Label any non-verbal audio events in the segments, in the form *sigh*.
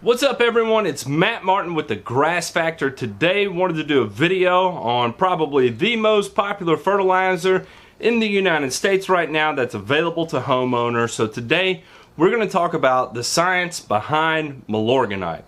What's up everyone, it's Matt Martin with the Grass Factor. Today wanted to do a video on probably the most popular fertilizer in the United States right now that's available to homeowners. So today we're going to talk about the science behind Milorganite.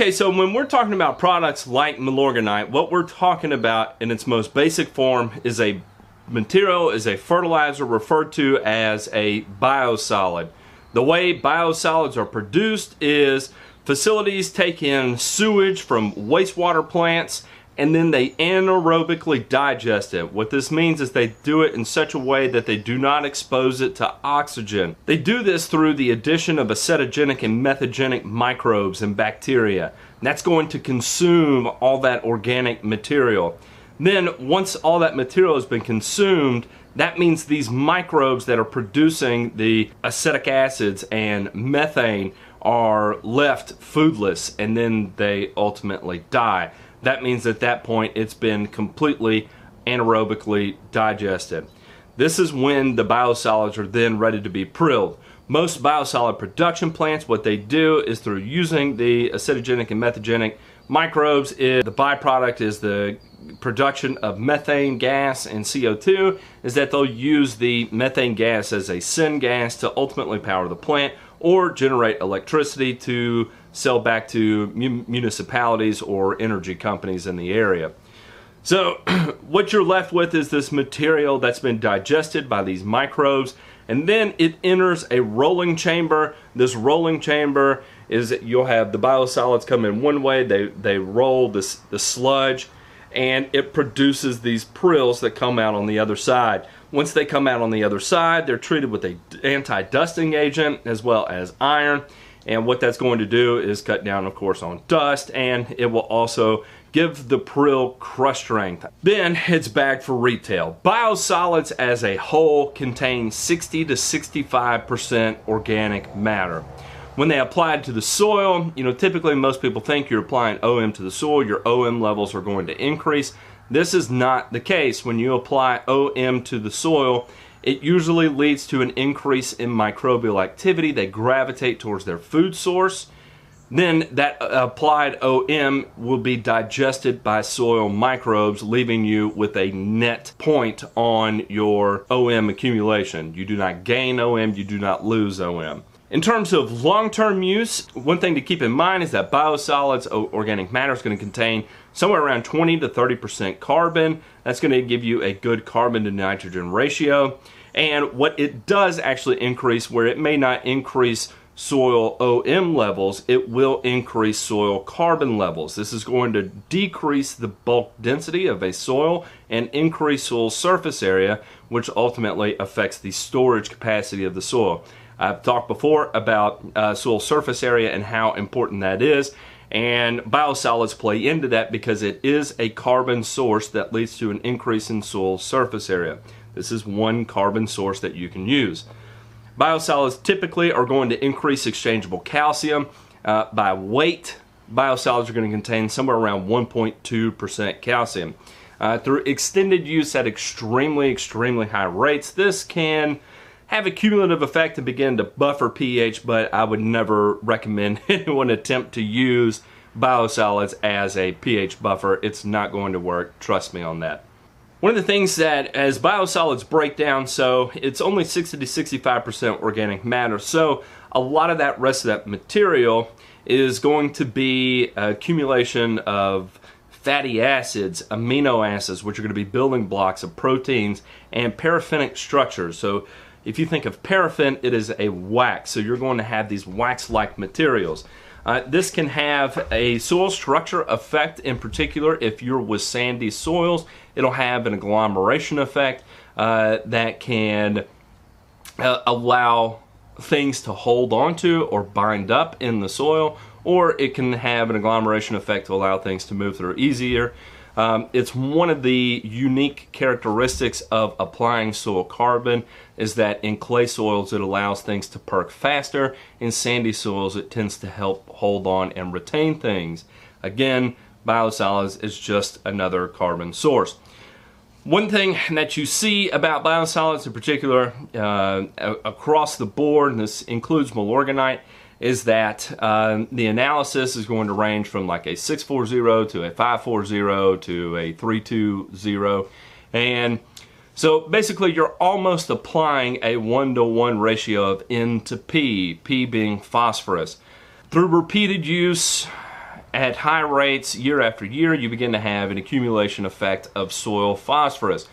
Okay, so when we're talking about products like Milorganite, what we're talking about in its most basic form is a material, is a fertilizer referred to as a biosolid. The way biosolids are produced is facilities take in sewage from wastewater plants and then they anaerobically digest it. What this means is they do it in such a way that they do not expose it to oxygen. They do this through the addition of acetogenic and methogenic microbes and bacteria. That's going to consume all that organic material. Then, once all that material has been consumed, that means these microbes that are producing the acetic acids and methane are left foodless and then they ultimately die that means at that point it's been completely anaerobically digested. This is when the biosolids are then ready to be prilled. Most biosolid production plants, what they do is through using the acidogenic and methogenic microbes, the byproduct is the production of methane gas and CO2, is that they'll use the methane gas as a syngas to ultimately power the plant or generate electricity to sell back to municipalities or energy companies in the area. So, *clears throat* what you're left with is this material that's been digested by these microbes, and then it enters a rolling chamber. This rolling chamber is you'll have the biosolids come in one way, they, they roll this the sludge, and it produces these prills that come out on the other side. Once they come out on the other side, they're treated with a anti-dusting agent as well as iron and what that's going to do is cut down, of course, on dust, and it will also give the prill crush strength. Then it's bagged for retail. Biosolids as a whole contain 60 to 65% organic matter. When they apply it to the soil, you know, typically most people think you're applying OM to the soil, your OM levels are going to increase. This is not the case. When you apply OM to the soil, it usually leads to an increase in microbial activity. They gravitate towards their food source. Then that uh, applied OM will be digested by soil microbes, leaving you with a net point on your OM accumulation. You do not gain OM, you do not lose OM. In terms of long-term use, one thing to keep in mind is that biosolids organic matter is going to contain somewhere around 20 to 30% carbon. That's going to give you a good carbon to nitrogen ratio. And what it does actually increase, where it may not increase soil OM levels, it will increase soil carbon levels. This is going to decrease the bulk density of a soil and increase soil surface area, which ultimately affects the storage capacity of the soil. I've talked before about uh, soil surface area and how important that is. And biosolids play into that because it is a carbon source that leads to an increase in soil surface area. This is one carbon source that you can use. Biosolids typically are going to increase exchangeable calcium uh, by weight. Biosolids are going to contain somewhere around 1.2% calcium. Uh, through extended use at extremely, extremely high rates, this can have a cumulative effect and begin to buffer pH, but I would never recommend *laughs* anyone attempt to use biosolids as a pH buffer. It's not going to work. Trust me on that. One of the things that as biosolids break down, so it's only 60 to 65% organic matter. So a lot of that rest of that material is going to be accumulation of fatty acids, amino acids, which are going to be building blocks of proteins, and paraffinic structures. So if you think of paraffin, it is a wax, so you're going to have these wax-like materials. Uh, this can have a soil structure effect in particular if you're with sandy soils. It'll have an agglomeration effect uh, that can uh, allow things to hold onto or bind up in the soil, or it can have an agglomeration effect to allow things to move through easier. Um, it's one of the unique characteristics of applying soil carbon is that in clay soils it allows things to perk faster. In sandy soils it tends to help hold on and retain things. Again, biosolids is just another carbon source. One thing that you see about biosolids in particular uh, across the board, and this includes milorganite, is that uh, the analysis is going to range from like a 640 to a 540 to a 320. And so basically, you're almost applying a one to one ratio of N to P, P being phosphorus. Through repeated use, at high rates year after year, you begin to have an accumulation effect of soil phosphorus.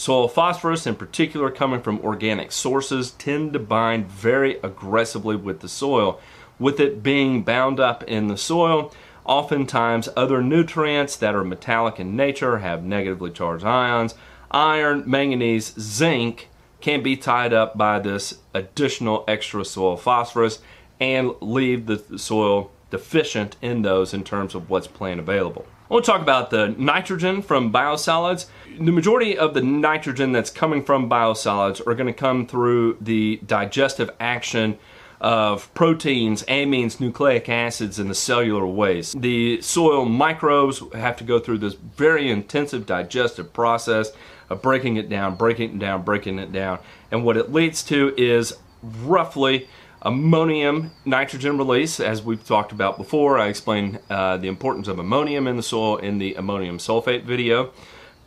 Soil phosphorus, in particular, coming from organic sources, tend to bind very aggressively with the soil. With it being bound up in the soil, oftentimes other nutrients that are metallic in nature have negatively charged ions. Iron, manganese, zinc can be tied up by this additional extra soil phosphorus and leave the soil deficient in those in terms of what's plant available. I want to talk about the nitrogen from biosolids. The majority of the nitrogen that's coming from biosolids are going to come through the digestive action of proteins, amines, nucleic acids, and the cellular waste. The soil microbes have to go through this very intensive digestive process of breaking it down, breaking it down, breaking it down. And what it leads to is roughly ammonium nitrogen release, as we've talked about before. I explained uh, the importance of ammonium in the soil in the ammonium sulfate video,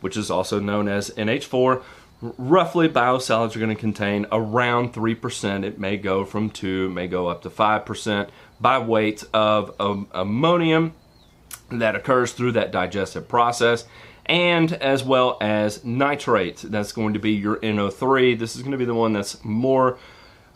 which is also known as NH4. Roughly, biosolids are going to contain around 3%. It may go from 2, may go up to 5% by weight of um, ammonium that occurs through that digestive process and as well as nitrate. That's going to be your NO3. This is going to be the one that's more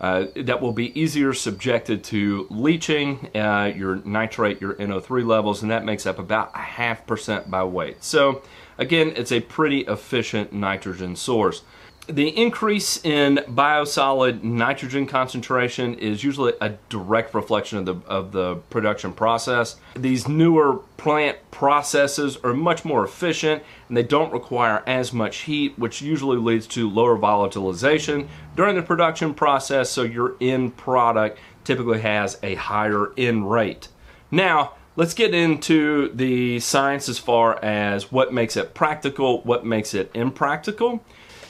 uh, that will be easier subjected to leaching uh, your nitrate, your NO3 levels, and that makes up about a half percent by weight. So, again, it's a pretty efficient nitrogen source. The increase in biosolid nitrogen concentration is usually a direct reflection of the, of the production process. These newer plant processes are much more efficient and they don't require as much heat, which usually leads to lower volatilization during the production process, so your N product typically has a higher end rate. Now, let's get into the science as far as what makes it practical, what makes it impractical.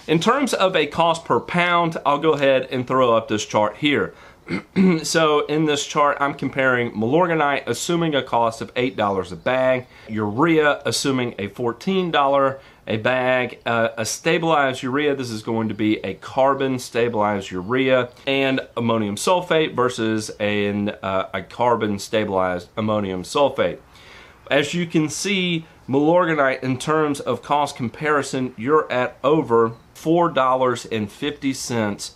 In terms of a cost per pound, I'll go ahead and throw up this chart here. *clears throat* so in this chart, I'm comparing Milorganite, assuming a cost of $8 a bag, urea, assuming a $14 a bag, uh, a stabilized urea, this is going to be a carbon stabilized urea, and ammonium sulfate versus an, uh, a carbon stabilized ammonium sulfate. As you can see, Milorganite, in terms of cost comparison, you're at over $4.50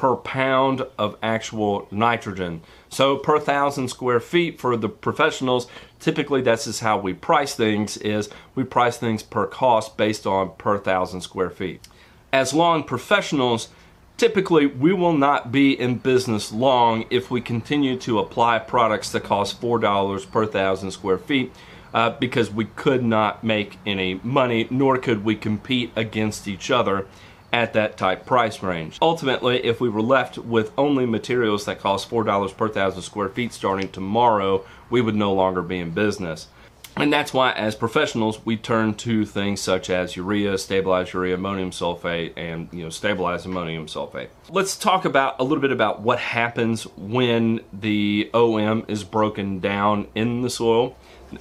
per pound of actual nitrogen. So per thousand square feet for the professionals, typically that's just how we price things is we price things per cost based on per thousand square feet. As lawn professionals, typically we will not be in business long if we continue to apply products that cost $4 per thousand square feet uh, because we could not make any money, nor could we compete against each other at that type price range. Ultimately, if we were left with only materials that cost $4 per thousand square feet starting tomorrow, we would no longer be in business. And that's why, as professionals, we turn to things such as urea, stabilized urea, ammonium sulfate, and you know, stabilized ammonium sulfate. Let's talk about a little bit about what happens when the OM is broken down in the soil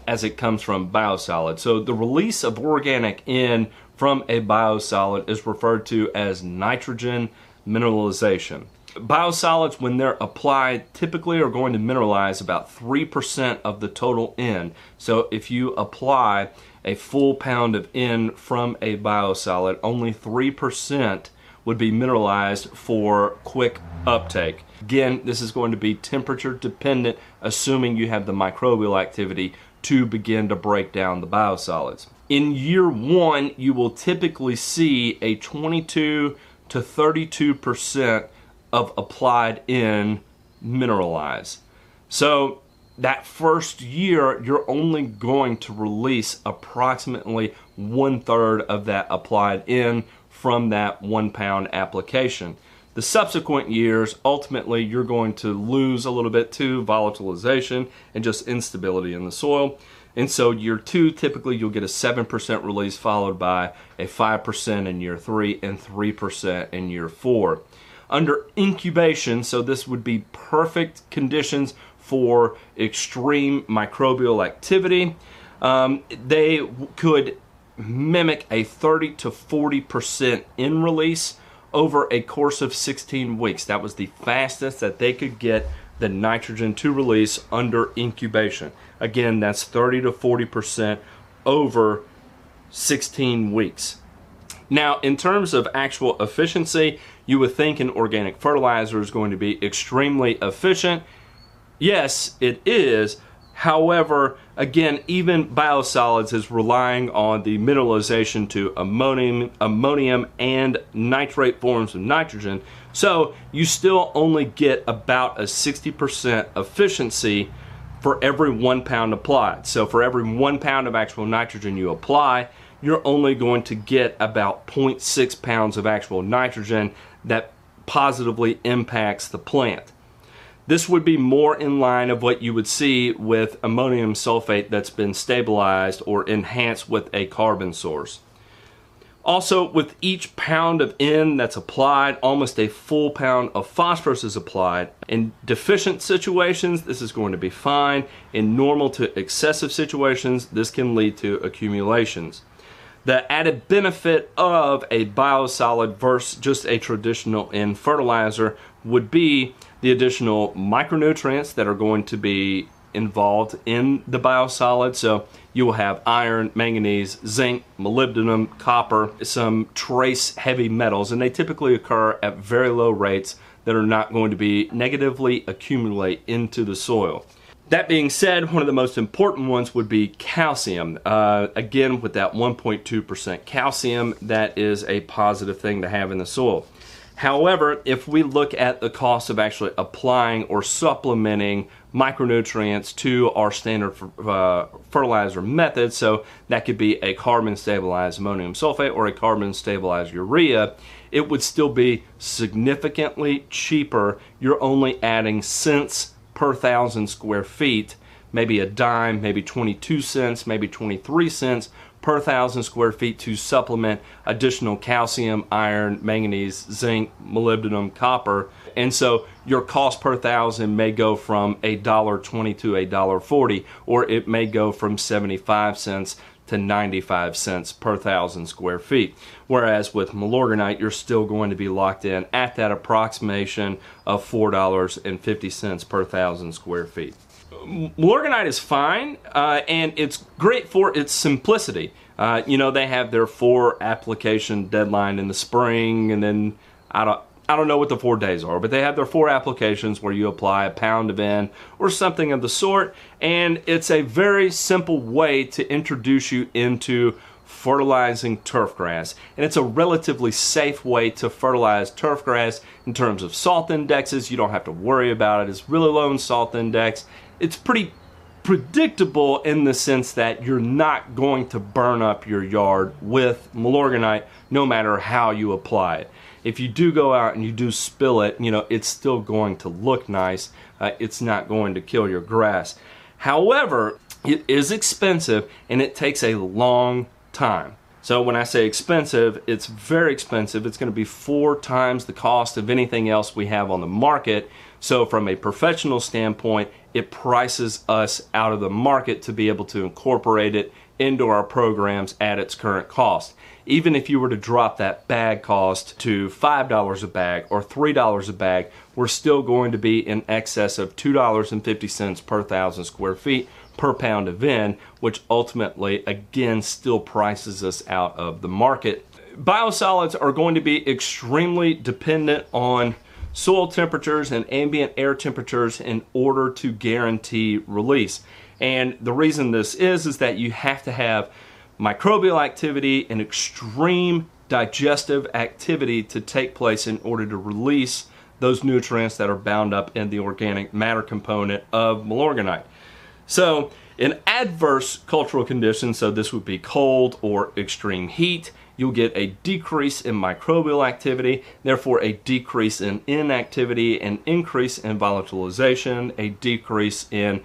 as it comes from biosolid. So the release of organic N from a biosolid is referred to as nitrogen mineralization. Biosolids, when they're applied, typically are going to mineralize about 3% of the total N. So if you apply a full pound of N from a biosolid, only 3% would be mineralized for quick uptake. Again, this is going to be temperature dependent, assuming you have the microbial activity to begin to break down the biosolids. In year one, you will typically see a 22 to 32% of applied in mineralize. So that first year, you're only going to release approximately one third of that applied N from that one pound application. The subsequent years, ultimately, you're going to lose a little bit to volatilization and just instability in the soil. And so, year two, typically you'll get a 7% release, followed by a 5% in year three and 3% in year four. Under incubation, so this would be perfect conditions for extreme microbial activity. Um, they could mimic a 30 to 40% N release over a course of 16 weeks. That was the fastest that they could get the nitrogen to release under incubation. Again, that's 30 to 40% over 16 weeks. Now, in terms of actual efficiency, you would think an organic fertilizer is going to be extremely efficient Yes, it is. However, again, even biosolids is relying on the mineralization to ammonium, ammonium and nitrate forms of nitrogen. So you still only get about a 60% efficiency for every one pound applied. So for every one pound of actual nitrogen you apply, you're only going to get about 0.6 pounds of actual nitrogen that positively impacts the plant. This would be more in line of what you would see with ammonium sulfate that's been stabilized or enhanced with a carbon source. Also, with each pound of N that's applied, almost a full pound of phosphorus is applied. In deficient situations, this is going to be fine. In normal to excessive situations, this can lead to accumulations. The added benefit of a biosolid versus just a traditional N fertilizer would be the additional micronutrients that are going to be involved in the biosolid. So you will have iron, manganese, zinc, molybdenum, copper, some trace heavy metals, and they typically occur at very low rates that are not going to be negatively accumulate into the soil. That being said, one of the most important ones would be calcium. Uh, again, with that 1.2% calcium, that is a positive thing to have in the soil. However, if we look at the cost of actually applying or supplementing micronutrients to our standard uh, fertilizer method, so that could be a carbon stabilized ammonium sulfate or a carbon stabilized urea, it would still be significantly cheaper. You're only adding cents per thousand square feet, maybe a dime, maybe 22 cents, maybe 23 cents per thousand square feet to supplement additional calcium, iron, manganese, zinc, molybdenum, copper. And so your cost per thousand may go from a dollar twenty to a dollar forty, or it may go from 75 cents to 95 cents per thousand square feet. Whereas with Milorganite, you're still going to be locked in at that approximation of $4.50 per thousand square feet. Milorganite is fine, uh, and it's great for its simplicity. Uh, you know, they have their four application deadline in the spring, and then I don't. I don't know what the four days are, but they have their four applications where you apply a pound of N or something of the sort, and it's a very simple way to introduce you into fertilizing turf grass. And it's a relatively safe way to fertilize turf grass in terms of salt indexes. You don't have to worry about it. It's really low in salt index it's pretty predictable in the sense that you're not going to burn up your yard with Milorganite no matter how you apply it. If you do go out and you do spill it, you know, it's still going to look nice. Uh, it's not going to kill your grass. However, it is expensive and it takes a long time. So when I say expensive, it's very expensive. It's going to be four times the cost of anything else we have on the market. So from a professional standpoint, it prices us out of the market to be able to incorporate it into our programs at its current cost. Even if you were to drop that bag cost to $5 a bag or $3 a bag, we're still going to be in excess of $2.50 per thousand square feet per pound of N, which ultimately, again, still prices us out of the market. Biosolids are going to be extremely dependent on soil temperatures and ambient air temperatures in order to guarantee release. And the reason this is, is that you have to have microbial activity and extreme digestive activity to take place in order to release those nutrients that are bound up in the organic matter component of Milorganite. So, in adverse cultural conditions, so this would be cold or extreme heat, you'll get a decrease in microbial activity, therefore a decrease in inactivity, an increase in volatilization, a decrease in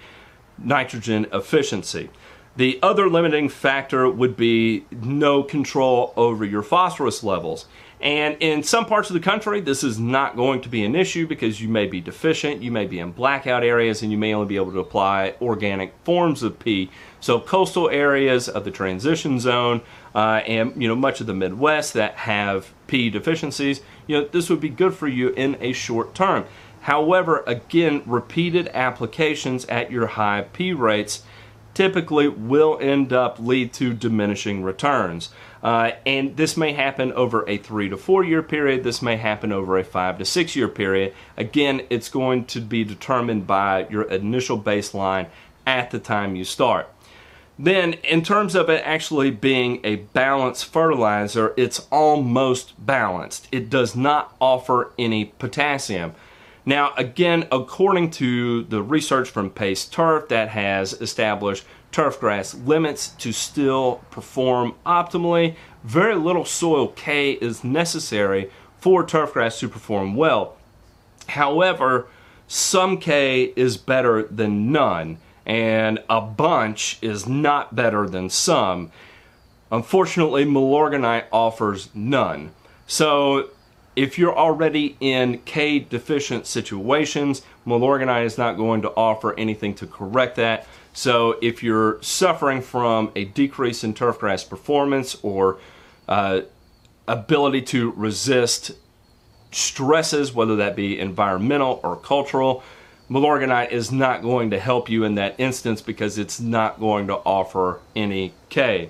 nitrogen efficiency. The other limiting factor would be no control over your phosphorus levels. And in some parts of the country, this is not going to be an issue because you may be deficient, you may be in blackout areas, and you may only be able to apply organic forms of P. So coastal areas of the transition zone uh, and you know much of the Midwest that have P deficiencies, you know this would be good for you in a short term. However, again, repeated applications at your high P rates typically will end up lead to diminishing returns. Uh, and this may happen over a three to four year period. This may happen over a five to six year period. Again, it's going to be determined by your initial baseline at the time you start. Then, in terms of it actually being a balanced fertilizer, it's almost balanced. It does not offer any potassium. Now, again, according to the research from Pace Turf that has established turfgrass limits to still perform optimally, very little soil K is necessary for turfgrass to perform well. However, some K is better than none, and a bunch is not better than some. Unfortunately, Milorganite offers none. So if you're already in K deficient situations, Milorganite is not going to offer anything to correct that. So if you're suffering from a decrease in turfgrass performance or uh, ability to resist stresses, whether that be environmental or cultural, Milorganite is not going to help you in that instance because it's not going to offer any K.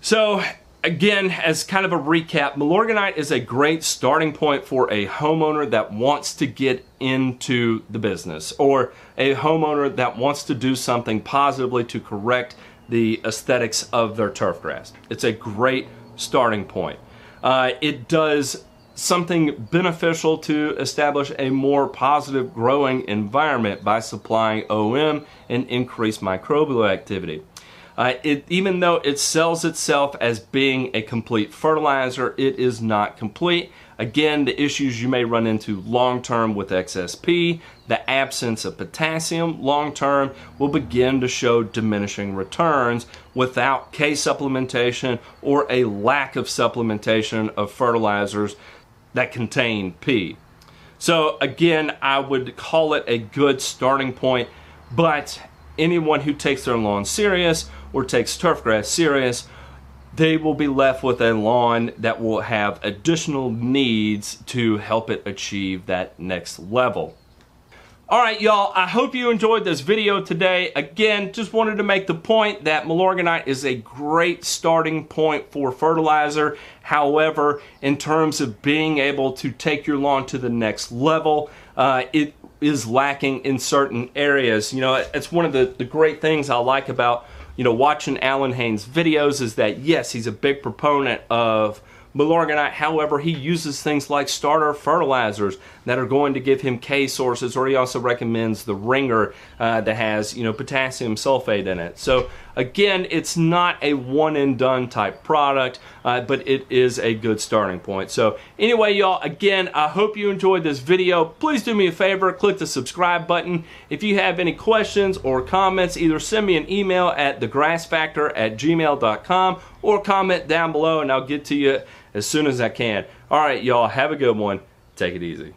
So again, as kind of a recap, Milorganite is a great starting point for a homeowner that wants to get into the business or a homeowner that wants to do something positively to correct the aesthetics of their turf grass. It's a great starting point. Uh, it does something beneficial to establish a more positive growing environment by supplying OM and increased microbial activity. Uh, it, even though it sells itself as being a complete fertilizer, it is not complete. Again, the issues you may run into long term with excess P, the absence of potassium long term will begin to show diminishing returns without K supplementation or a lack of supplementation of fertilizers that contain P. So, again, I would call it a good starting point, but anyone who takes their lawn serious or takes turfgrass serious, they will be left with a lawn that will have additional needs to help it achieve that next level. Alright y'all, I hope you enjoyed this video today. Again, just wanted to make the point that Milorganite is a great starting point for fertilizer. However, in terms of being able to take your lawn to the next level, uh, it is lacking in certain areas. You know, it's one of the, the great things I like about you know, watching Allyn Hane's videos is that yes, he's a big proponent of Milorganite. However, he uses things like starter fertilizers that are going to give him K sources, or he also recommends the ringer uh, that has, you know, potassium sulfate in it. So again, it's not a one and done type product, uh, but it is a good starting point. So anyway, y'all, again, I hope you enjoyed this video. Please do me a favor, click the subscribe button. If you have any questions or comments, either send me an email at thegrassfactor at gmail.com or comment down below and I'll get to you as soon as I can. All right, y'all, have a good one. Take it easy.